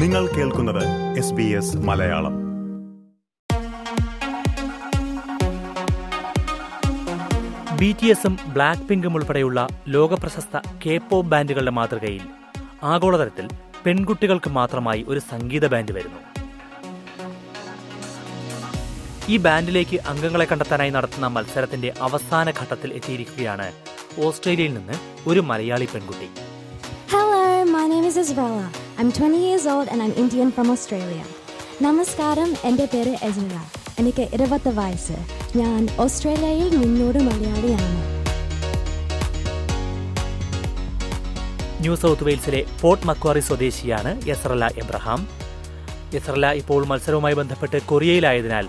നിങ്ങൾ കേൾക്കുന്നത് S B S Malayalam. B T എസും ബ്ലാക്ക് പിങ്കും ഉൾപ്പെടെയുള്ള ലോകപ്രശസ്ത കെ പോപ്പ് ബാൻഡുകളുടെ മാതൃകയിൽ ആഗോളതലത്തിൽ പെൺകുട്ടികൾക്ക് മാത്രമായി ഒരു സംഗീത ബാൻഡ് വരുന്നു. ഈ ബാൻഡിലേക്ക് അംഗങ്ങളെ കണ്ടെത്താനായി നടത്തുന്ന മത്സരത്തിന്റെ അവസാന ഘട്ടത്തിൽ എത്തിയിരിക്കുകയാണ് ഓസ്ട്രേലിയയിൽ നിന്ന് ഒരു മലയാളി പെൺകുട്ടി. Hello my name is Isabella. I'm 20 years old and I'm Indian from Australia. നമസ്കാരം എന്റെ പേര് എസ്ര എനിക്ക് ഇരുപത് വയസ്സ്. ഞാൻ ഓസ്ട്രേലിയയിൽ നിന്നൊരു മലയാളിയാണ്. ന്യൂ സൗത്ത് വെയിൽസിലെ പോർട്ട് മക്വാറി സ്വദേശിയാണ് യസറല എബ്രഹാം. യസറല ഇപ്പോൾ മത്സരവുമായി ബന്ധപ്പെട്ട് കൊറിയയിലായതിനാൽ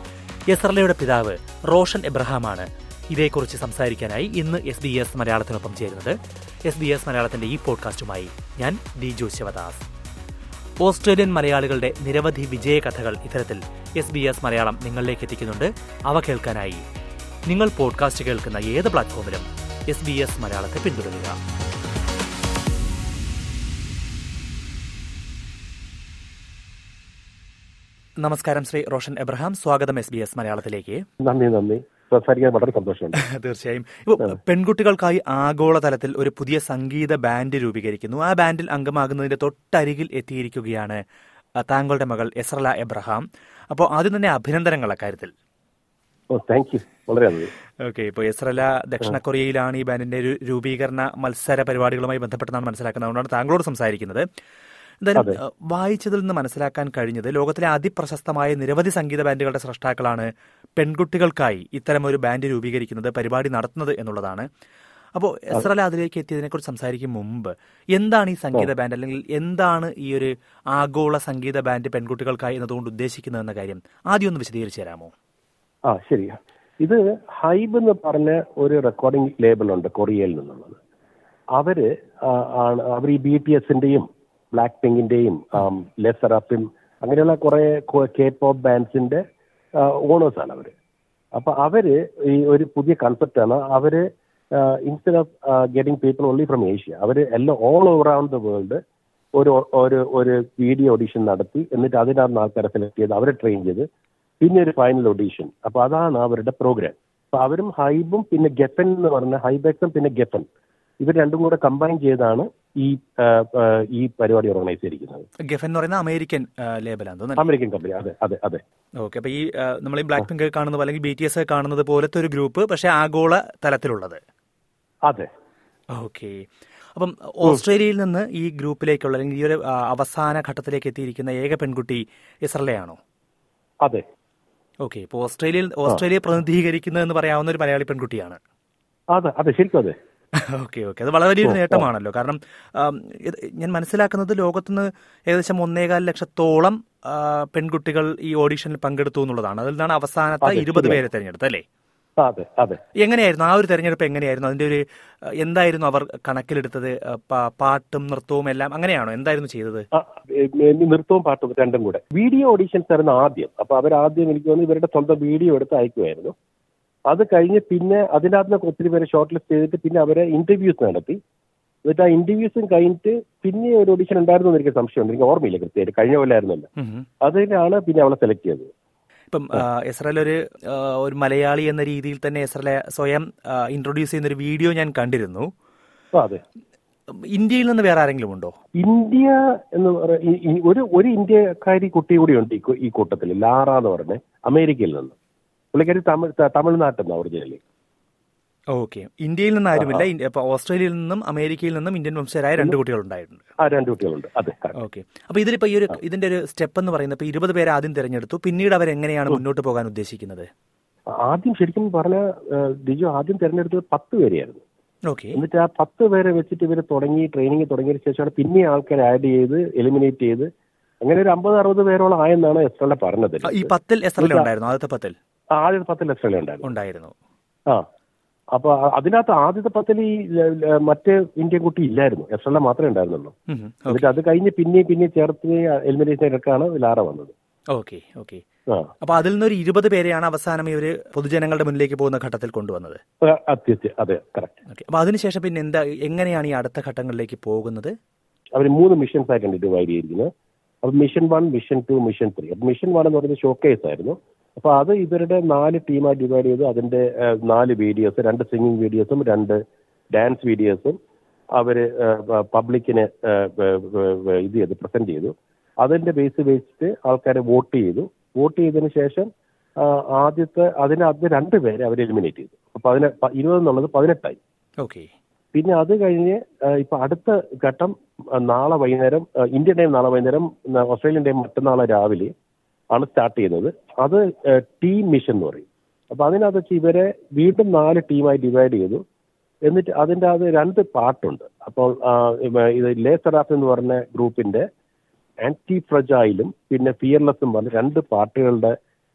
യസറലയുടെ പിതാവ് റോഷൻ എബ്രഹാമാണ് ഇതേക്കുറിച്ച് സംസാരിക്കാനായി ഇന്ന് എസ് ബി എസ് മലയാളത്തിനൊപ്പം ചേരുന്നത്. എസ് ബി എസ് മലയാളത്തിന്റെ ഈ പോഡ്കാസ്റ്റുമായി ഞാൻ ദിജു ശിവദാസ്. ഓസ്ട്രേലിയൻ മലയാളികളുടെ നിരവധി വിജയകഥകൾ ഇത്തരത്തിൽ എസ് ബി എസ് മലയാളം നിങ്ങളിലേക്ക് എത്തിക്കുന്നുണ്ട്. അവ കേൾക്കാനായി നിങ്ങൾ പോഡ്കാസ്റ്റ് കേൾക്കുന്ന ഏത് പ്ലാറ്റ്ഫോമിലും എസ് ബി എസ് മലയാളത്തെ പിന്തുടരുക. നമസ്കാരം ശ്രീ റോഷൻ എബ്രഹാം. സ്വാഗതം എസ് ബി എസ് മലയാളത്തിലേക്ക്. നന്ദി നന്ദി. സംസാരിക്കാൻ വളരെ സന്തോഷമുണ്ട്. തീർച്ചയായും. ഇപ്പൊ പെൺകുട്ടികൾക്കായി ആഗോളതലത്തിൽ ഒരു പുതിയ സംഗീത ബാൻഡ് രൂപീകരിക്കുന്നു. ആ ബാൻഡിൽ അംഗമാകുന്നതിന്റെ തൊട്ടരികിൽ എത്തിയിരിക്കുകയാണ് താങ്കളുടെ മകൾ എസ്രല എബ്രഹാം. അപ്പോൾ ആദ്യം തന്നെ അഭിനന്ദനങ്ങൾ അക്കാര്യത്തിൽ. ഓക്കെ ഇപ്പോൾ എസ്രല ദക്ഷിണ കൊറിയയിലാണ് ഈ ബാൻഡിന്റെ ഒരു രൂപീകരണ മത്സര പരിപാടികളുമായി ബന്ധപ്പെട്ടെന്നാണ് മനസ്സിലാക്കുന്നത്. അതുകൊണ്ടാണ് താങ്കളോട് സംസാരിക്കുന്നത്. എന്തായാലും. വായിച്ചതിൽ നിന്ന് മനസ്സിലാക്കാൻ കഴിഞ്ഞത് ലോകത്തിലെ അതിപ്രശസ്തമായ നിരവധി സംഗീത ബാൻഡുകളുടെ സ്രഷ്ടാക്കളാണ് പെൺകുട്ടികൾക്കായി ഇത്തരം ഒരു ബാൻഡ് രൂപീകരിക്കുന്നത് പരിപാടി നടത്തുന്നത് എന്നുള്ളതാണ്. അപ്പോൾ എസ്രല അതിലേക്ക് എത്തിയതിനെക്കുറിച്ച് സംസാരിക്കും മുമ്പ് എന്താണ് ഈ സംഗീത ബാൻഡ്? അല്ലെങ്കിൽ എന്താണ് ഈ ഒരു ആഗോള സംഗീത ബാൻഡ് പെൺകുട്ടികൾക്കായി എന്നതുകൊണ്ട് ഉദ്ദേശിക്കുന്നത് എന്ന കാര്യം ആദ്യം ഒന്ന് വിശദീകരിച്ചു തരാമോ? ആ ശരി. ഇത് ഹൈബ് എന്ന് പറഞ്ഞ ഒരു റെക്കോർഡിംഗ് ലേബൽ ഉണ്ട് കൊറിയയിൽ നിന്നുള്ളത്. അവർ ആണ് അവർ ഈ ബി ടി എസിന്റെയും ബ്ലാക്ക് പിങ്കിന്റെയും ലെസറപ്പിൻ അങ്ങനെയുള്ള കുറെ കെ പോപ്പ് ബാൻഡ്സിന്റെ ഓണേഴ്സ് ആണ് അവർ. അപ്പൊ അവർ ഈ ഒരു പുതിയ കൺസെപ്റ്റ് ആണ്. അവർ instead of getting people only from Asia അവർ എല്ലാം ഓൾ ഓവർ ദ വേൾഡ് ഒരു ഒരു ഒരു വീഡിയോ ഓഡീഷൻ നടത്തി എന്നിട്ട് അതിനകത്ത് ആൾക്കാരെ സെലക്ട് ചെയ്ത് അവരെ ട്രെയിൻ ചെയ്ത് പിന്നെ ഒരു ഫൈനൽ ഓഡീഷൻ അപ്പൊ അതാണ് അവരുടെ പ്രോഗ്രാം അപ്പൊ അവരും ഹൈബും പിന്നെ ഗെഫൻ എന്ന് പറഞ്ഞ ഹൈബെക്സും പിന്നെ ഗെഫൻ ഇവർ രണ്ടും കൂടെ കമ്പൈൻ ചെയ്താണ് ഈ ഈ പരിപാടി ഓർഗനൈസ് ചെയ്തിരിക്കുന്നത്. ഗെഫൻ എന്ന് പറയുന്ന അമേരിക്കൻ ലേബലാണ് അമേരിക്കൻ കമ്പനി അതെ അതെ അതെ. ഓക്കെ അപ്പൊ ഈ നമ്മൾ ഈ ബ്ലാക്ക് പിങ്ക് കാണുന്നത് അല്ലെങ്കിൽ ബി ടി എസ് കാണുന്നത് പോലത്തെ ഒരു ഗ്രൂപ്പ് പക്ഷെ ആഗോള തലത്തിലുള്ളത്. അതെ. ഓക്കെ. അപ്പം ഓസ്ട്രേലിയയിൽ നിന്ന് ഈ ഗ്രൂപ്പിലേക്കുള്ള അല്ലെങ്കിൽ ഈ ഒരു അവസാന ഘട്ടത്തിലേക്ക് എത്തിയിരിക്കുന്ന ഏക പെൺകുട്ടി ഇസ്രലയാണോ അതെ. ഓക്കെ ഇപ്പോൾ ഓസ്ട്രേലിയയിൽ ഓസ്ട്രേലിയ പ്രതിനിധീകരിക്കുന്നതെന്ന് പറയാവുന്ന ഒരു മലയാളി പെൺകുട്ടിയാണ്. അതെ അതെ ശരിക്കും അതെ. Okay okay. അത് വളരെ വലിയൊരു നേട്ടമാണല്ലോ. കാരണം ഞാൻ മനസ്സിലാക്കുന്നത് ലോകത്തുനിന്ന് ഏകദേശം ഒന്നേകാൽ ലക്ഷത്തോളം പെൺകുട്ടികൾ ഈ ഓഡീഷനിൽ പങ്കെടുത്തു എന്നുള്ളതാണ്. അതിൽ നിന്നാണ് അവസാനത്തെ ഇരുപത് പേരെ തെരഞ്ഞെടുത്തത് അല്ലേ? അതെ അതെ. എങ്ങനെയായിരുന്നു? ആ ഒരു തെരഞ്ഞെടുപ്പ് എങ്ങനെയായിരുന്നു? അതിന്റെ ഒരു എന്തായിരുന്നു അവർ കണക്കിലെടുത്തത്? പാട്ടും നൃത്തവും എല്ലാം അങ്ങനെയാണോ? എന്തായിരുന്നു ചെയ്തത്? നൃത്തവും പാട്ടും രണ്ടും കൂടെ. വീഡിയോ ഓഡീഷൻസ് ആയിരുന്നു ആദ്യം. അപ്പൊ അവർ ആദ്യം എനിക്ക് തോന്നുന്നു ഇവരുടെ സ്വന്തം വീഡിയോ എടുത്ത് അയക്കുമായിരുന്നു. അത് കഴിഞ്ഞ് പിന്നെ അതിനകത്ത് നിന്ന് ഒത്തിരി പേരെ ഷോർട്ട് ലിസ്റ്റ് ചെയ്തിട്ട് പിന്നെ അവരെ ഇന്റർവ്യൂസ് നടത്തി. എന്നിട്ട് ആ ഇന്റർവ്യൂസും കഴിഞ്ഞിട്ട് പിന്നെ ഒരു ഓഡീഷൻ ഉണ്ടായിരുന്നു എനിക്ക് സംശയമുണ്ട് എനിക്ക് ഓർമ്മയില്ല കൃത്യമായിട്ട്. കഴിഞ്ഞ പോലെ ആയിരുന്നല്ലോ. ഉം ഉം. അതിനാണ് പിന്നെ അവളെ സെലക്ട് ചെയ്തത്. ഇപ്പം ഇസ്രയേൽ ഒരു ഒരു മലയാളി എന്ന രീതിയിൽ തന്നെ ഇസ്രയേലെ സ്വയം ഇൻട്രൊഡ്യൂസ് ചെയ്യുന്ന ഒരു വീഡിയോ ഞാൻ കണ്ടിരുന്നു. അതെ. ഇന്ത്യയിൽ നിന്ന് വേറെ ആരെങ്കിലും ഉണ്ടോ? ഇന്ത്യ എന്ന് പറയുന്ന ഒരു ഒരു ഇന്ത്യക്കാരി കുട്ടി കൂടി ഉണ്ട് ഈ ഈ കൂട്ടത്തിൽ ലാറ എന്ന് പറഞ്ഞ അമേരിക്കയിൽ നിന്ന്. പുള്ളിക്കാരി തമിഴ് തമിഴ്നാട്ടിൽ നിന്ന് ഒറിജിനലി. ഓക്കെ. ഇന്ത്യയിൽ നിന്ന് ആരുമില്ല. ഓസ്ട്രേലിയയിൽ നിന്നും അമേരിക്കയിൽ നിന്നും ഇന്ത്യൻ വംശജരായ രണ്ട് കുട്ടികളുണ്ടായിട്ടുണ്ട്. ആ രണ്ട് കുട്ടികളുണ്ട്. അതെ correct. ഓക്കെ. അപ്പൊ ഇതിലിപ്പോ ഈ ഒരു ഇതിന്റെ ഒരു സ്റ്റെപ്പ് എന്ന് പറയുന്നത് ഇപ്പൊ ഇരുപത് പേരെ ആദ്യം തിരഞ്ഞെടുത്തു. പിന്നീട് അവർ എങ്ങനെയാണ് മുന്നോട്ട് പോകാൻ ഉദ്ദേശിക്കുന്നത്? ആദ്യം ശരിക്കും പറഞ്ഞ ഡിജു ആദ്യം തിരഞ്ഞെടുത്തത് പത്ത് പേരെയായിരുന്നു. ഓക്കെ. എന്നിട്ട് ആ പത്ത് പേരെ വെച്ചിട്ട് ഇവർ തുടങ്ങി ട്രെയിനിങ് തുടങ്ങിയ ശേഷമാണ് പിന്നെ ആൾക്കാരെ ആഡ് ചെയ്ത് എലിമിനേറ്റ് ചെയ്ത് അങ്ങനെ ഒരു അമ്പത് അറുപത് പേരോളം ആയെന്നാണ് എസ്ട്രല പറഞ്ഞത്. ഈ പത്തിൽ എസ് എൽ ഉണ്ടായിരുന്നു? ആദ്യത്തെ പത്തിൽ? ആദ്യത്തെ പത്ത് എസ്ട്രല ഉണ്ടായിരുന്നു. ഉണ്ടായിരുന്നു. ആ. അപ്പൊ അതിനകത്ത് ആദ്യത്തെ പത്തിൽ ഈ മറ്റേ ഇന്ത്യൻ കുട്ടി ഇല്ലായിരുന്നു. എസ് എൽ മാത്രമേ ഉണ്ടായിരുന്നുള്ളൂ. എന്നിട്ട് അത് കഴിഞ്ഞ് പിന്നെയും പിന്നെയും ചേർത്ത് എലിമിനേഷൻ ഇടക്കാണ് ലാറ വന്നത്. Okay okay. അപ്പൊ അതിൽ നിന്നൊരു ഇരുപത് പേരെയാണ് അവസാനം ഇവർ പൊതുജനങ്ങളുടെ മുന്നിലേക്ക് പോകുന്ന ഘട്ടത്തിൽ കൊണ്ടുവന്നത്. അതെ കറക്റ്റ് അപ്പൊ അതിനുശേഷം പിന്നെ എന്താ എങ്ങനെയാണ് ഈ അടുത്ത ഘട്ടങ്ങളിലേക്ക് പോകുന്നത്? അവർ മൂന്ന് മിഷൻസ് ആയിട്ടുണ്ട് ഡിവൈഡ് ചെയ്തിരിക്കുന്നത്. അപ്പൊ mission one mission two mission three mission one എന്ന് പറയുന്നത് ഷോക്കേസ് ആയിരുന്നു. അപ്പൊ അത് ഇവരുടെ നാല് ടീമായി ഡിവൈഡ് ചെയ്ത്. അതിന്റെ നാല് വീഡിയോസ് രണ്ട് സിംഗിങ് വീഡിയോസും രണ്ട് ഡാൻസ് വീഡിയോസും അവർ പബ്ലിക്കിന് ഇത് ചെയ്ത് പ്രസന്റ് ചെയ്തു. അതിന്റെ ബേസ് വെച്ചിട്ട് ആൾക്കാരെ വോട്ട് ചെയ്തു. വോട്ട് ചെയ്തതിന് ശേഷം ആദ്യത്തെ അതിന് അത് രണ്ട് പേരെ അവർ എലിമിനേറ്റ് ചെയ്തു. അപ്പൊ അതിന് ഇരുപത് എന്നുള്ളത് പതിനെട്ടായി. ഓക്കെ. പിന്നെ അത് കഴിഞ്ഞ് ഇപ്പൊ അടുത്ത ഘട്ടം നാളെ വൈകുന്നേരം ഇന്ത്യൻ ടൈം നാളെ വൈകുന്നേരം ഓസ്ട്രേലിയൻ ടൈം മറ്റന്നാളെ രാവിലെ ആണ് സ്റ്റാർട്ട് ചെയ്യുന്നത്. അത് ടീം മിഷൻ എന്ന് പറയും. അപ്പൊ അതിനകത്ത് വെച്ച് ഇവരെ വീണ്ടും നാല് ടീമായി ഡിവൈഡ് ചെയ്തു. എന്നിട്ട് അതിന്റെ അത് രണ്ട് പാർട്ടുണ്ട്. അപ്പോൾ ഇത് ലേസർ ഇത് ലേസറാഫ് എന്ന് പറഞ്ഞ ഗ്രൂപ്പിന്റെ ആന്റി ഫ്രജായിലും പിന്നെ ഫിയർലെസ്സും പറഞ്ഞ രണ്ട് പാർട്ടികളുടെ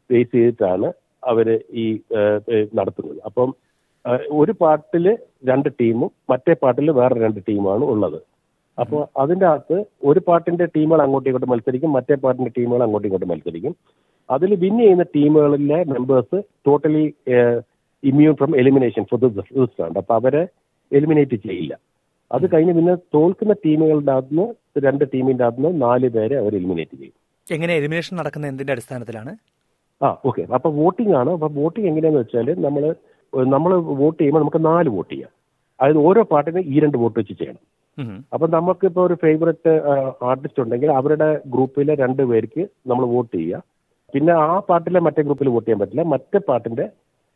ബേസ് ചെയ്തിട്ടാണ് അവർ ഈ നടത്തുന്നത്. അപ്പം ഒരു പാർട്ടിൽ രണ്ട് ടീമും മറ്റേ പാർട്ടിൽ വേറെ രണ്ട് ടീമാണ് ഉള്ളത്. അപ്പോൾ അതിന്റെ അകത്ത് ഒരു പാർട്ടിന്റെ ടീമുകൾ അങ്ങോട്ടും ഇങ്ങോട്ടും മത്സരിക്കും മറ്റേ പാർട്ടിന്റെ ടീമുകൾ അങ്ങോട്ടും ഇങ്ങോട്ടും മത്സരിക്കും. അതിൽ വിൻ ചെയ്യുന്ന ടീമുകളിലെ members totally immune from elimination for this round അപ്പൊ അവരെ എലിമിനേറ്റ് ചെയ്യില്ല. അത് കഴിഞ്ഞ് പിന്നെ തോൽക്കുന്ന ടീമുകളുടെ അകത്തുനിന്ന് രണ്ട് ടീമിന്റെ അകത്തുനിന്ന് നാല് പേരെ അവർ എലിമിനേറ്റ് ചെയ്യും. എങ്ങനെ എലിമിനേഷൻ നടക്കുന്ന എന്തിന്റെ അടിസ്ഥാനത്തിലാണ്? ആ ഓക്കെ. അപ്പൊ വോട്ടിംഗ് ആണ്. അപ്പൊ വോട്ടിംഗ് എങ്ങനെയാന്ന് വെച്ചാൽ നമ്മൾ നമ്മൾ വോട്ട് ചെയ്യുമ്പോൾ നമുക്ക് നാല് വോട്ട് ചെയ്യാം. അതായത് ഓരോ പാർട്ടിനും ഈ രണ്ട് വോട്ട് വെച്ച് ചെയ്യണം. അപ്പൊ നമുക്ക് ഇപ്പൊ ഒരു ഫേവററ്റ് ആർട്ടിസ്റ്റ് ഉണ്ടെങ്കിൽ അവരുടെ ഗ്രൂപ്പിലെ രണ്ട് പേർക്ക് നമ്മൾ വോട്ട് ചെയ്യുക. പിന്നെ ആ പാട്ടിലെ മറ്റേ ഗ്രൂപ്പിൽ വോട്ട് ചെയ്യാൻ പറ്റില്ല. മറ്റേ പാട്ടിന്റെ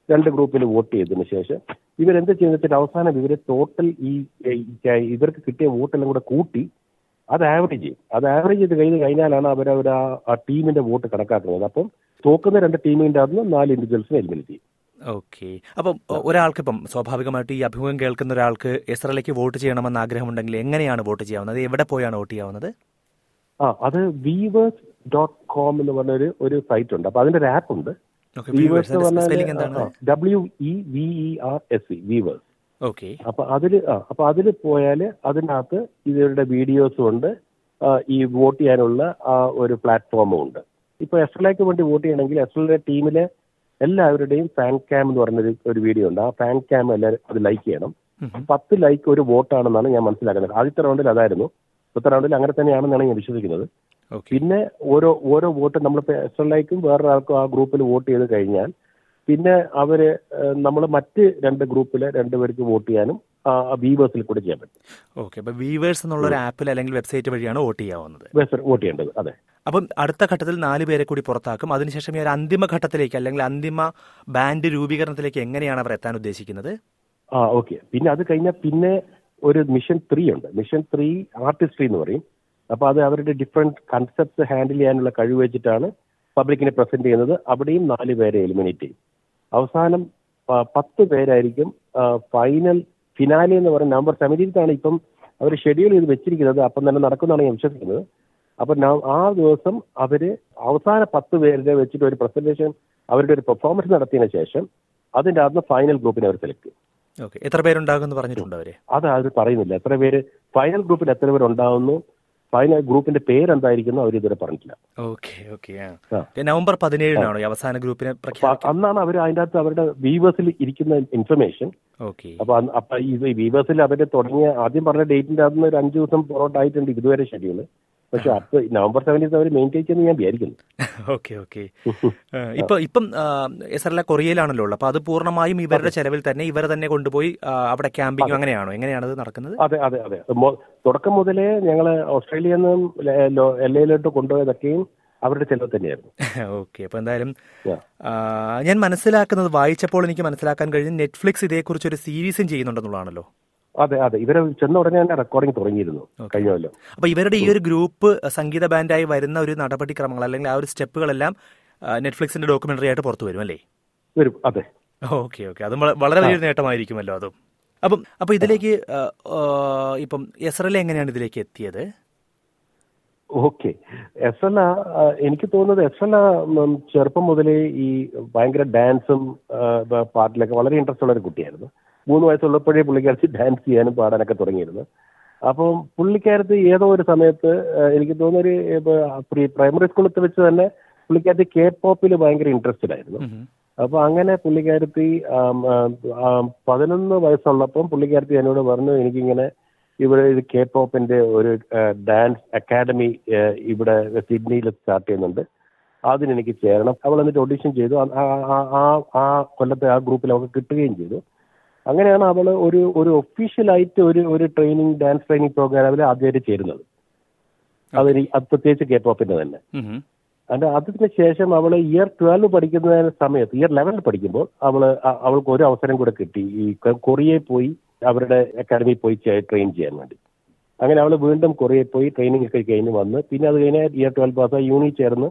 രണ്ട് ഗ്രൂപ്പിൽ വോട്ട് ചെയ്തതിനു ശേഷം ഇവരെന്ത് ചെയ്യുന്ന വെച്ചാൽ അവസാനം ഇവർ ടോട്ടൽ ഈ ഇവർക്ക് കിട്ടിയ വോട്ടെല്ലാം കൂടെ കൂട്ടി അത് ആവറേജ് ചെയ്യും. അത് ആവറേജ് ചെയ്ത് കഴിഞ്ഞ് കഴിഞ്ഞാലാണ് അവർ ആ ടീമിന്റെ വോട്ട് കണക്കാക്കുന്നത്. അപ്പം തോക്കുന്ന രണ്ട് ടീമിന്റെ അകത്ത് നാല് ഇൻഡിവിജ്വൽസിനെ എലിമിനേറ്റ് ചെയ്യും. ഓക്കെ. അപ്പം ഒരാൾക്ക് ഇപ്പം സ്വാഭാവികമായിട്ട് ഈ അഭിമുഖം കേൾക്കുന്ന ഒരാൾക്ക് എസ്രലയ്ക്ക് വോട്ട് ചെയ്യണമെന്ന് ആഗ്രഹമുണ്ടെങ്കിൽ എങ്ങനെയാണ് വോട്ട് ചെയ്യാവുന്നത്? എവിടെ പോയാണ് വോട്ട് ചെയ്യാവുന്നത്? ആ അത് വീവേഴ്സ് ഡോട്ട് കോം എന്ന് പറഞ്ഞൊരു ഒരു സൈറ്റ് ഉണ്ട്. അപ്പൊ അതിന്റെ ഒരു ആപ്പ് ഉണ്ട്. വീവേഴ്സ് എന്ന് പറഞ്ഞാൽ W E V E R S C Weverse okay. അപ്പൊ അതിൽ ആ അപ്പൊ അതിൽ പോയാൽ അതിനകത്ത് ഇവരുടെ വീഡിയോസും ഉണ്ട്. ഈ വോട്ട് ചെയ്യാനുള്ള ആ ഒരു പ്ലാറ്റ്ഫോമും ഉണ്ട്. ഇപ്പൊ എസ് എൽക്ക് വേണ്ടി വോട്ട് ചെയ്യണമെങ്കിൽ എസ് ടീമിലെ എല്ലാവരുടെയും ഫാൻ ക്യാം എന്ന് പറഞ്ഞൊരു ഒരു വീഡിയോ ഉണ്ട്. ആ ഫാൻ ക്യാം എല്ലാവരും അത് ലൈക്ക് ചെയ്യണം. പത്ത് ലൈക്ക് ഒരു വോട്ടാണെന്നാണ് ഞാൻ മനസ്സിലാക്കുന്നത്. ആദ്യത്തെ റൗണ്ടിൽ അതായിരുന്നു. ഇപ്പോഴത്തെ റൗണ്ടിൽ അങ്ങനെ തന്നെയാണെന്നാണ് ഞാൻ വിശ്വസിക്കുന്നത്. പിന്നെ ഓരോ ഓരോ വോട്ട് നമ്മളിപ്പോ എസ് ലൈക്കും വേറൊരാൾക്കും ആ ഗ്രൂപ്പിൽ വോട്ട് ചെയ്ത് കഴിഞ്ഞാൽ പിന്നെ അവർ നമ്മൾ മറ്റ് രണ്ട് ഗ്രൂപ്പിലെ രണ്ടുപേർക്ക് വോട്ട് ചെയ്യാനും വീവേഴ്സിൽ കൂടെ ചെയ്യാൻ പറ്റും. ഓക്കെ അപ്പൊ വീവേഴ്സ് എന്നുള്ള ഒരു ആപ്പിൽ അല്ലെങ്കിൽ വെബ്സൈറ്റ് വഴിയാണ് വോട്ട് ചെയ്യാവുന്നത്. വോട്ട് ചെയ്യേണ്ടത് അതെ. അപ്പം അടുത്ത ഘട്ടത്തിൽ നാല് പേരെ കൂടി പുറത്താക്കും. അതിനുശേഷം ഈ ഒരു അന്തിമ ഘട്ടത്തിലേക്ക് അല്ലെങ്കിൽ അന്തിമ ബാൻഡ് രൂപീകരണത്തിലേക്ക് എങ്ങനെയാണ് അവർ എത്താൻ ഉദ്ദേശിക്കുന്നത്? ആ ഓക്കെ. പിന്നെ അത് കഴിഞ്ഞാൽ പിന്നെ ഒരു മിഷൻ ത്രീ ഉണ്ട്. മിഷൻ ത്രീ ആർട്ടിസ്ട്രി എന്ന് പറയും. അപ്പൊ അത് അവരുടെ ഡിഫറെന്റ് കൺസെപ്റ്റ്സ് ഹാൻഡിൽ ചെയ്യാനുള്ള കഴിവ് വെച്ചിട്ടാണ് പബ്ലിക്കിനെ പ്രസന്റ് ചെയ്യുന്നത്. അവിടെയും നാല് പേരെ എലിമിനേറ്റ് ചെയ്യും. അവസാനം പത്ത് പേരായിരിക്കും ഫൈനൽ ഫിനാലെ എന്ന് പറയുന്ന നവംബർ സെവന്റീൻത്താണ് ഇപ്പം അവർ ഷെഡ്യൂൾ ചെയ്ത് വെച്ചിരിക്കുന്നത്. അപ്പം തന്നെ നടക്കുന്നതാണ് ഞാൻ വിശ്വസിക്കുന്നത്. അപ്പൊ ആ ദിവസം അവർ അവസാന പത്ത് പേരുടെ വെച്ചിട്ട് ഒരു പ്രസന്റേഷൻ അവരുടെ ഒരു പെർഫോമൻസ് നടത്തിയതിനു ശേഷം അതിന്റെ അകത്ത് ഫൈനൽ ഗ്രൂപ്പിനെ അവർ സെലക്ട് ചെയ്യും. എത്ര പേരുണ്ടാകും എന്ന് പറഞ്ഞിട്ടുണ്ട് അവർ? അത് അവർ പറയുന്നില്ല. എത്ര പേര് ഫൈനൽ ഗ്രൂപ്പിൽ എത്ര പേര് ഫൈനൽ ഗ്രൂപ്പിന്റെ പേരെന്തായിരിക്കുന്നു അവർ ഇതുവരെ പറഞ്ഞിട്ടില്ല. Okay okay. നവംബർ പതിനേഴിനാണോ അവസാന ഗ്രൂപ്പിനെ അന്നാണ് അവർ അതിന്റെ അകത്ത് അവരുടെ വീവേഴ്സിൽ ഇരിക്കുന്ന ഇൻഫർമേഷൻ അപ്പൊ അപ്പൊ ഇത് വീവേഴ്സിൽ അവർ തുടങ്ങിയ ആദ്യം പറഞ്ഞ ഡേറ്റിന്റെ അകത്ത് ഒരു അഞ്ചു ദിവസം പുറകോട്ടായിട്ടുണ്ട് ഇതുവരെ ഷെഡ്യൂൾ പക്ഷെ അപ്പൊ നവംബർ സെവന്റീൻ അവർ മെയിന്റെയിൻ ചെയ്യുന്ന ഞാൻ വിചാരിക്കുന്നു. Okay okay. ഇപ്പൊ ഇപ്പം എസ് എല്ലാ കൊറിയയിലാണല്ലോ ഉള്ളത്. അപ്പൊ അത് പൂർണമായും ഇവരുടെ ചെലവിൽ തന്നെ ഇവരെ തന്നെ കൊണ്ടുപോയി അവിടെ ക്യാമ്പിംഗ് അങ്ങനെയാണോ? എങ്ങനെയാണ് അത് നടക്കുന്നത്? അതെ അതെ അതെ. തുടക്കം മുതലേ ഞങ്ങൾ ഓസ്ട്രേലിയയിൽ നിന്നും എൽ എയിലോട്ട് കൊണ്ടുപോയതൊക്കെയും അവരുടെ ചെലവ് തന്നെയായിരുന്നു. ഓക്കെ അപ്പൊ എന്തായാലും ഞാൻ മനസ്സിലാക്കുന്നത് വായിച്ചപ്പോൾ എനിക്ക് മനസ്സിലാക്കാൻ കഴിഞ്ഞു നെറ്റ്ഫ്ലിക്സ് ഇതേക്കുറിച്ച് ഒരു സീരീസും ചെയ്യുന്നുണ്ടെന്നുള്ളതാണല്ലോ. അതെ അതെ. ഇവരെ ചെന്ന ഉടനെ തന്നെ റെക്കോർഡിംഗ് തുടങ്ങിയിരുന്നു കഴിഞ്ഞല്ലോ കൊല്ലം. അപ്പൊ ഇവരുടെ ഈ ഒരു ഗ്രൂപ്പ് സംഗീത ബാൻഡായി വരുന്ന ഒരു നടപടിക്രമങ്ങൾ അല്ലെങ്കിൽ ആ ഒരു സ്റ്റെപ്പുകളെല്ലാം നെറ്റ്ഫ്ലിക്സിന്റെ ഡോക്യുമെന്ററി ആയിട്ട് പുറത്തു വരും അല്ലേ? വരും അതെ. Okay okay. അത് വളരെ വലിയൊരു നേട്ടമായിരിക്കുമല്ലോ അതും. അപ്പം അപ്പൊ ഇതിലേക്ക് ഇപ്പം എസ്രല എങ്ങനെയാണ് ഇതിലേക്ക് എത്തിയത്? ഓക്കെ. എസ് എൽ എനിക്ക് തോന്നുന്നത് എസ് എൽ ചെറുപ്പം മുതലേ ഈ ഭയങ്കര ഡാൻസും പാട്ടിലൊക്കെ വളരെ ഇൻട്രസ്റ്റ് ഉള്ള ഒരു കുട്ടിയായിരുന്നു. മൂന്ന് വയസ്സുള്ളപ്പോഴേ പുള്ളിക്കാരത്തി ഡാൻസ് ചെയ്യാനും പാടാനൊക്കെ തുടങ്ങിയിരുന്നു. അപ്പം പുള്ളിക്കാരത്ത് ഏതോ ഒരു സമയത്ത് എനിക്ക് തോന്നുന്നൊരു പ്രീ പ്രൈമറി സ്കൂളിൽ വെച്ച് തന്നെ പുള്ളിക്കാരത്തി കെ പോപ്പിൽ ഭയങ്കര ഇൻട്രസ്റ്റഡ് ആയിരുന്നു. അപ്പൊ അങ്ങനെ പുള്ളിക്കാരത്തി ആം, ആം, ആം, പതിനൊന്ന് വയസ്സുള്ളപ്പം പുള്ളിക്കാരത്തി എന്നോട് പറഞ്ഞു എനിക്കിങ്ങനെ ഇവിടെ ഒരു കെ പോപ്പിന്റെ ഒരു ഡാൻസ് അക്കാഡമി ഇവിടെ സിഡ്നിയിൽ സ്റ്റാർട്ട് ചെയ്യുന്നുണ്ട്. അതിന് എനിക്ക് ചേരണം. അവൾ എന്നിട്ട് ഓഡിഷൻ ചെയ്തു. ആ- കൊല്ലത്തെ ആ ഗ്രൂപ്പിൽ അവൾക്ക് കിട്ടുകയും ചെയ്തു. അങ്ങനെയാണ് അവൾ ഒരു ഒരു ഒഫീഷ്യലായിട്ട് ഒരു ഒരു ട്രെയിനിങ് ഡാൻസ് ട്രെയിനിങ് പ്രോഗ്രാമിൽ ആദ്യമായിട്ട് ചേരുന്നത്. അത് അത് പ്രത്യേകിച്ച് കെ പോപ്പിന്റെ തന്നെ. അതിന്റെ അതിന് ശേഷം അവൾ ഇയർ ട്വൽവ് പഠിക്കുന്ന സമയത്ത് ഇയർ ലെവനിൽ പഠിക്കുമ്പോൾ അവൾ അവൾക്ക് ഒരു അവസരം കൂടെ കിട്ടി. ഈ കൊറിയയിൽ പോയി അവരുടെ അക്കാഡമിയിൽ പോയി ട്രെയിൻ ചെയ്യാൻ വേണ്ടി. അങ്ങനെ അവൾ വീണ്ടും കൊറിയയിൽ പോയി ട്രെയിനിങ് ഒക്കെ കഴിഞ്ഞ് വന്ന്. പിന്നെ അത് കഴിഞ്ഞ് ഇയർ ട്വൽവ് പാസ് യൂണി ചേർന്ന്.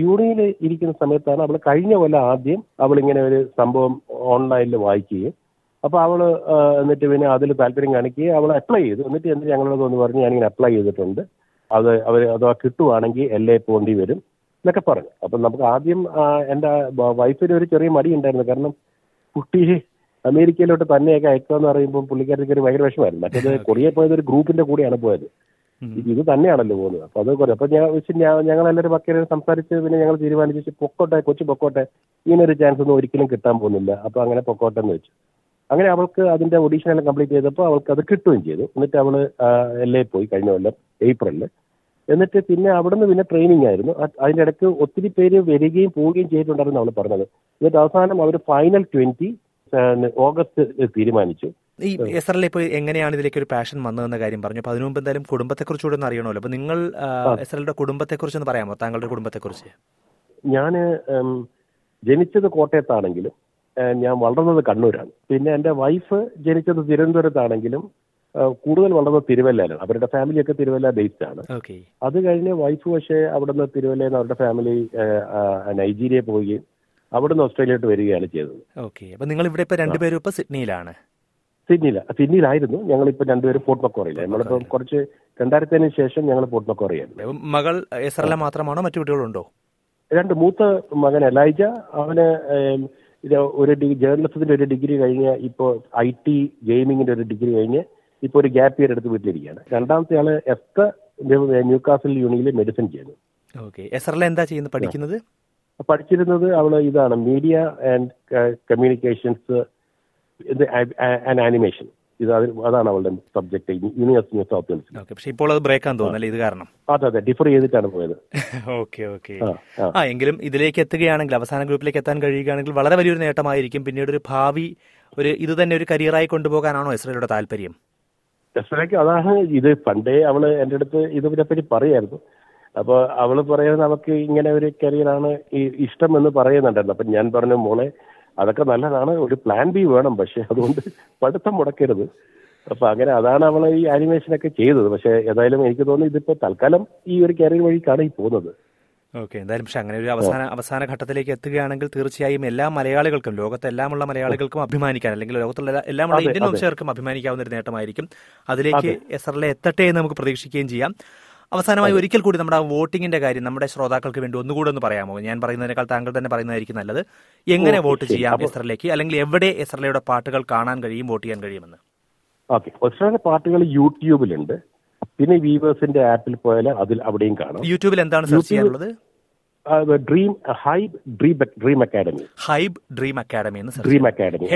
യൂണിയിൽ ഇരിക്കുന്ന സമയത്താണ് അവൾ കഴിഞ്ഞ കൊല്ലം ആദ്യം അവൾ ഇങ്ങനെ ഒരു സംഭവം ഓൺലൈനിൽ വായിക്കുകയും അപ്പൊ അവൾ ആ, എന്നിട്ട് പിന്നെ അതിൽ താല്പര്യം കാണിക്കുകയും അവൾ അപ്ലൈ ചെയ്തു. എന്നിട്ട് എന്നിട്ട് ഞങ്ങളോട് ഒന്ന് പറഞ്ഞ് ഞാനിങ്ങനെ അപ്ലൈ ചെയ്തിട്ടുണ്ട്. അത് അവർ അഥവാ കിട്ടുവാണെങ്കിൽ എല്ലേ പോണ്ടി വരും എന്നൊക്കെ പറഞ്ഞു. അപ്പം നമുക്ക് ആദ്യം എന്റെ വൈഫിന് ഒരു ചെറിയ മടി ഉണ്ടായിരുന്നു കാരണം കുട്ടി അമേരിക്കയിലോട്ട് തന്നെയൊക്കെ അയക്കുക എന്ന് പറയുമ്പോൾ പുള്ളിക്കാരിക്ക് ഒരു ഭയങ്കര വിഷമായിരുന്നു മറ്റേത് കൊറിയ പോയത് ഒരു ഗ്രൂപ്പിന്റെ കൂടെയാണ് പോയത്. ഇത് തന്നെയാണല്ലോ പോകുന്നത്. അപ്പൊ അത് കുറേ അപ്പൊ ഞാൻ വെച്ച് ഞാൻ ഞങ്ങളെല്ലാവരും പക്കരെ സംസാരിച്ച് പിന്നെ ഞങ്ങൾ തീരുമാനിച്ചു പൊക്കോട്ടെ കൊച്ചു പൊക്കോട്ടെ. ഇങ്ങനൊരു ചാൻസ് ഒന്നും ഒരിക്കലും കിട്ടാൻ പോകുന്നില്ല. അപ്പൊ അങ്ങനെ പൊക്കോട്ടെ എന്ന് വെച്ചു. അങ്ങനെ അവൾക്ക് അതിന്റെ ഓഡീഷൻ എല്ലാം കംപ്ലീറ്റ് ചെയ്തപ്പോൾ അവൾക്ക് അത് കിട്ടുകയും ചെയ്തു. എന്നിട്ട് അവൾ എൽ എ പോയി കഴിഞ്ഞ കൊല്ലം ഏപ്രിലിൽ എന്നിട്ട് പിന്നെ അവിടുന്ന് പിന്നെ ട്രെയിനിങ് ആയിരുന്നു. അതിന്റെ ഇടയ്ക്ക് ഒത്തിരി പേര് വരികയും പോവുകയും ചെയ്തിട്ടുണ്ടായിരുന്നു അവൾ പറഞ്ഞത്. എന്നിട്ട് അവസാനം അവർ ഫൈനൽ ട്വന്റി ഓഗസ്റ്റ് തീരുമാനിച്ചു. ഈ എസ് എൽ ഇപ്പോൾ എങ്ങനെയാണ് ഇതിലേക്ക് ഒരു പാഷൻ വന്നതെന്ന കാര്യം പറഞ്ഞു. അപ്പൊ അതിനുമുമ്പ് എന്തായാലും കുടുംബത്തെക്കുറിച്ച് ഒന്ന് അറിയണമല്ലോ. അപ്പൊ നിങ്ങൾ എസ് എൽ കുടുംബത്തെ കുടുംബത്തെക്കുറിച്ച് ഒന്ന് പറയാമോ? താങ്കളുടെ കുടുംബത്തെക്കുറിച്ച്. ഞാൻ ജനിച്ചത് കോട്ടയത്താണെങ്കിലും ഞാൻ വളർന്നത് കണ്ണൂരാണ്. പിന്നെ എന്റെ വൈഫ് ജനിച്ചത് തിരുവനന്തപുരത്താണെങ്കിലും കൂടുതൽ വളർന്നത് തിരുവല്ലയിലാണ്. അവരുടെ ഫാമിലി ഒക്കെ തിരുവല്ല ബേസ്ഡ് ആണ്. അത് കഴിഞ്ഞ് വൈഫ് പക്ഷേ അവിടുന്ന് തിരുവല്ലയിൽ നിന്ന് അവരുടെ ഫാമിലി നൈജീരിയ പോവുകയും അവിടുന്ന് ഓസ്ട്രേലിയയിലോട്ട് വരികയാണ് ചെയ്തത്. ഓക്കെ. അപ്പൊ നിങ്ങൾ ഇവിടെ ഇപ്പൊ രണ്ടുപേരും ഇപ്പൊ സിഡ്നിയിലാണ്. സിഡ്നിയില. സിഡ്നിയിലായിരുന്നു. ഞങ്ങൾ ഇപ്പൊ രണ്ടുപേരും ഫോർട്ട് മക്കോറിയില്ല നമ്മളിപ്പോ കുറച്ച് രണ്ടായിരത്തിന് ശേഷം ഞങ്ങൾ ഫോർട്ട് അപ്പൊ മകൾ എസ്രല മാത്രമാണോ മറ്റു കുട്ടികളുണ്ടോ? രണ്ട് മൂത്ത മകൻ എലൈജ. അവന് ഒരു ഡിഗ്രി ജേർണലിസത്തിന്റെ ഒരു ഡിഗ്രി കഴിഞ്ഞ് ഇപ്പോൾ ഐ ടി ഗെയിമിങ്ങിന്റെ ഒരു ഡിഗ്രി കഴിഞ്ഞ് ഇപ്പോൾ ഒരു ഗ്യാപ്പ് ഇയർ എടുത്ത് വീട്ടിലിരിക്കുകയാണ്. രണ്ടാമത്തെ ആൾ എസ്ത ന്യൂകാസിൽ യൂണിയിൽ മെഡിസിൻ ചെയ്യുന്നു. ഓക്കെ. എസ്രല എന്താ ചെയ്യുന്നത്? പഠിക്കുന്നത്? പഠിച്ചിരുന്നത് അവൾ ഇതാണ് media and communications and animation ഇത് അത് അതാണ് അവളുടെ സബ്ജക്ട് യൂണിവേഴ്സിറ്റി ഓഫ് സൗത്ത് വെയിൽസിൽ ഓക്കെ പക്ഷെ ഇപ്പോൾ അത് ബ്രേക്ക് ആണെന്ന് തോന്നുന്നല്ലേ ഇത് കാരണം. അതെ അതെ ഡിഫർ ചെയ്തിട്ടാണ് പോയത്. ഓക്കെ ഓക്കെ ആ, എങ്കിലും ഇതിലേക്ക് എത്തുകയാണെങ്കിൽ അവസാന ഗ്രൂപ്പിലേക്ക് എത്താൻ കഴിയുകയാണെങ്കിൽ വളരെ വലിയൊരു നേട്ടമായിരിക്കും. പിന്നീട് ഒരു ഭാവി ഒരു ഇത് തന്നെ ഒരു കരിയറായി കൊണ്ടുപോകാനാണോ ഇസ്രയേലിയുടെ താല്പര്യം? ജസ്റ്റിലേക്ക് അതാണ് ഇത്. പണ്ടേ അവൾ എന്റെ അടുത്ത് ഇതിനെപ്പറ്റി പറയായിരുന്നു. അപ്പൊ അവൾ പറയുന്നത് നമുക്ക് ഇങ്ങനെ ഒരു കരിയറാണ് ഇഷ്ടം എന്ന് പറയുന്നുണ്ടായിരുന്നു അപ്പൊ ഞാൻ പറഞ്ഞു മോളെ അതൊക്കെ നല്ലതാണ്. ഒരു പ്ലാൻ ബി വേണം. പക്ഷെ അതുകൊണ്ട് പഠിത്തം മുടക്കരുത്. അപ്പൊ അങ്ങനെ അതാണ് അവൾ ഈ ആനിമേഷനൊക്കെ ചെയ്തത്. പക്ഷെ ഏതായാലും എനിക്ക് തോന്നുന്നു ഇതിപ്പോ തൽക്കാലം ഈ ഒരു കരിയർ വഴിക്കാണ് ഈ പോകുന്നത്. ഓക്കെ എന്തായാലും പക്ഷെ അങ്ങനെ ഒരു അവസാന അവസാന ഘട്ടത്തിലേക്ക് എത്തുകയാണെങ്കിൽ തീർച്ചയായും എല്ലാ മലയാളികൾക്കും ലോകത്തെല്ലാമുള്ള മലയാളികൾക്കും അഭിമാനിക്കാൻ അല്ലെങ്കിൽ ലോകത്തുള്ള എല്ലാ- എല്ലാമുള്ള ഇന്ത്യൻ വംശകർക്കും അഭിമാനിക്കാവുന്ന ഒരു നേട്ടമായിരിക്കും. അതിലേക്ക് എസ്രലെ എത്തട്ടെ എന്ന് നമുക്ക് പ്രതീക്ഷിക്കുകയും ചെയ്യാം. അവസാനമായി ഒരിക്കൽ കൂടി നമ്മുടെ ആ വോട്ടിംഗിന്റെ കാര്യം നമ്മുടെ ശ്രോതാക്കൾക്ക് വേണ്ടി ഒന്നുകൂടെ ഒന്ന് പറയാമോ? ഞാൻ പറയുന്നതിനേക്കാൾ താങ്കൾ തന്നെ പറയുന്നതായിരിക്കും നല്ലത്. എങ്ങനെ വോട്ട് ചെയ്യാം എസ്രലേക്ക് അല്ലെങ്കിൽ എവിടെ എസ്രലയുടെ പാട്ടുകൾ കാണാൻ കഴിയും വോട്ട് ചെയ്യാൻ കഴിയുമെന്ന്? ഓക്കെ. പാട്ടുകൾ യൂട്യൂബിലുണ്ട്. പിന്നെ വീവേഴ്സിന്റെ ആപ്പിൽ പോയാൽ അതിൽ അവിടെയും കാണാം. യൂട്യൂബിൽ എന്താണ് സെർച്ച് ചെയ്യാനുള്ളത്? Dream HYBE Dream Dream Academy HYBE Dream Academy എന്ന് Dream. Academy E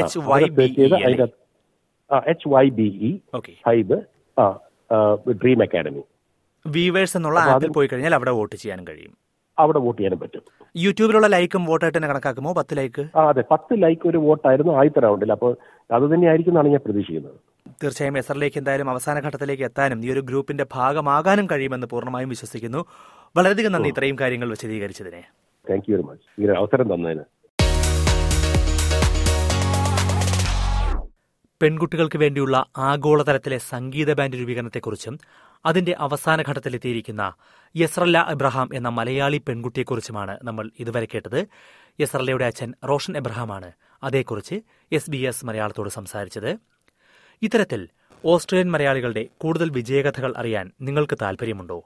H Y B E HYBE Dream Academy Weverse എന്നുള്ള ആപ്പിൽ പോയി കഴിഞ്ഞാൽ അവിടെ വോട്ട് ചെയ്യാൻ കഴിയും. അവിടെ വോട്ട് ചെയ്യാനും പറ്റും. യൂട്യൂബിലുള്ള ലൈക്കും വോട്ടായിട്ട് തന്നെ കണക്കാക്കുമോ? പത്ത് ലൈക്ക്? അതെ. പത്ത് ലൈക്ക് ഒരു വോട്ടായിരുന്നു ആദ്യത്തെ റൗണ്ടിൽ. അപ്പോൾ അത് തന്നെയായിരിക്കും എന്നാണ് ഞാൻ പ്രതീക്ഷിക്കുന്നത്. തീർച്ചയായും എസറിലേക്ക് എന്തായാലും അവസാന ഘട്ടത്തിലേക്ക് എത്താനും ഈ ഒരു ഗ്രൂപ്പിന്റെ ഭാഗമാകാനും കഴിയുമെന്ന് പൂർണമായും വിശ്വസിക്കുന്നു. വളരെയധികം നന്ദി ഇത്രയും കാര്യങ്ങൾ വിശദീകരിച്ചതിനെ. താങ്ക് യു വെരി മച്ച് ഈ അവസരം തന്നതിന്. പെൺകുട്ടികൾക്ക് വേണ്ടിയുള്ള ആഗോളതലത്തിലെ സംഗീത ബാൻഡ് രൂപീകരണത്തെക്കുറിച്ചും അതിന്റെ അവസാന ഘട്ടത്തിലെത്തിയിരിക്കുന്ന യസ്രല്ല എബ്രഹാം എന്ന മലയാളി പെൺകുട്ടിയെക്കുറിച്ചുമാണ് നമ്മൾ ഇതുവരെ കേട്ടത്. യസ്രല്ലയുടെ അച്ഛൻ റോഷൻ എബ്രഹാമാണ് അതേക്കുറിച്ച് എസ് ബി എസ് മലയാളത്തോട് സംസാരിച്ചത്. ഇത്തരത്തിൽ ഓസ്ട്രേലിയൻ മലയാളികളുടെ കൂടുതൽ വിജയകഥകൾ അറിയാൻ നിങ്ങൾക്ക് താൽപ്പര്യമുണ്ടോ?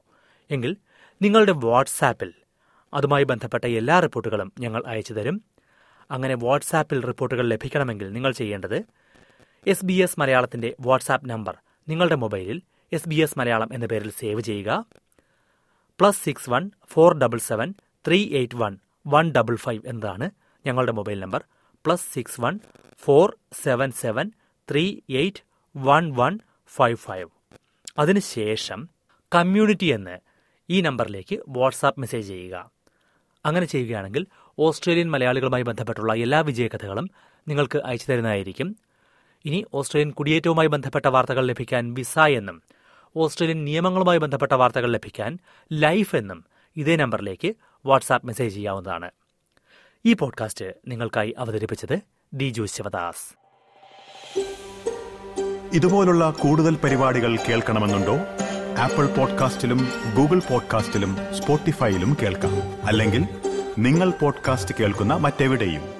എങ്കിൽ നിങ്ങളുടെ വാട്സാപ്പിൽ അതുമായി ബന്ധപ്പെട്ട എല്ലാ റിപ്പോർട്ടുകളും ഞങ്ങൾ അയച്ചു തരും അങ്ങനെ വാട്സാപ്പിൽ റിപ്പോർട്ടുകൾ ലഭിക്കണമെങ്കിൽ നിങ്ങൾ ചെയ്യേണ്ടത് എസ് ബി എസ് മലയാളത്തിന്റെ വാട്സാപ്പ് നമ്പർ. നിങ്ങളുടെ മൊബൈലിൽ എസ് ബി എസ് മലയാളം എന്ന പേരിൽ സേവ് ചെയ്യുക. Plus six one four double seven three eight one one double five എന്നതാണ് ഞങ്ങളുടെ mobile number. Plus six one four seven seven three eight one one five five. അതിനുശേഷം community എന്ന് ഈ നമ്പറിലേക്ക് WhatsApp message ചെയ്യുക. അങ്ങനെ ചെയ്യുകയാണെങ്കിൽ ഓസ്ട്രേലിയൻ മലയാളികളുമായി ബന്ധപ്പെട്ടുള്ള എല്ലാ വിജയകഥകളും നിങ്ങൾക്ക് അയച്ചു തരുന്നതായിരിക്കും. ഇനി ഓസ്ട്രേലിയൻ കുടിയേറ്റവുമായി ബന്ധപ്പെട്ട വാർത്തകൾ ലഭിക്കാൻ വിസ എന്നും ഓസ്ട്രേലിയൻ നിയമങ്ങളുമായി ബന്ധപ്പെട്ട വാർത്തകൾ ലഭിക്കാൻ ലൈഫ് എന്നും ഇതേ നമ്പറിലേക്ക് വാട്സാപ്പ് മെസ്സേജ് ചെയ്യാവുന്നതാണ്. ഈ പോഡ്കാസ്റ്റ് നിങ്ങൾക്കായി അവതരിപ്പിച്ചത് ദിജു ശിവദാസ്. ഇതുപോലുള്ള കൂടുതൽ പരിപാടികൾ കേൾക്കണമെന്നുണ്ടോ? ആപ്പിൾ പോഡ്കാസ്റ്റിലും ഗൂഗിൾ പോഡ്കാസ്റ്റിലും സ്പോട്ടിഫൈയിലും കേൾക്കാം. അല്ലെങ്കിൽ നിങ്ങൾ പോഡ്കാസ്റ്റ് കേൾക്കുന്ന മറ്റെവിടെയും.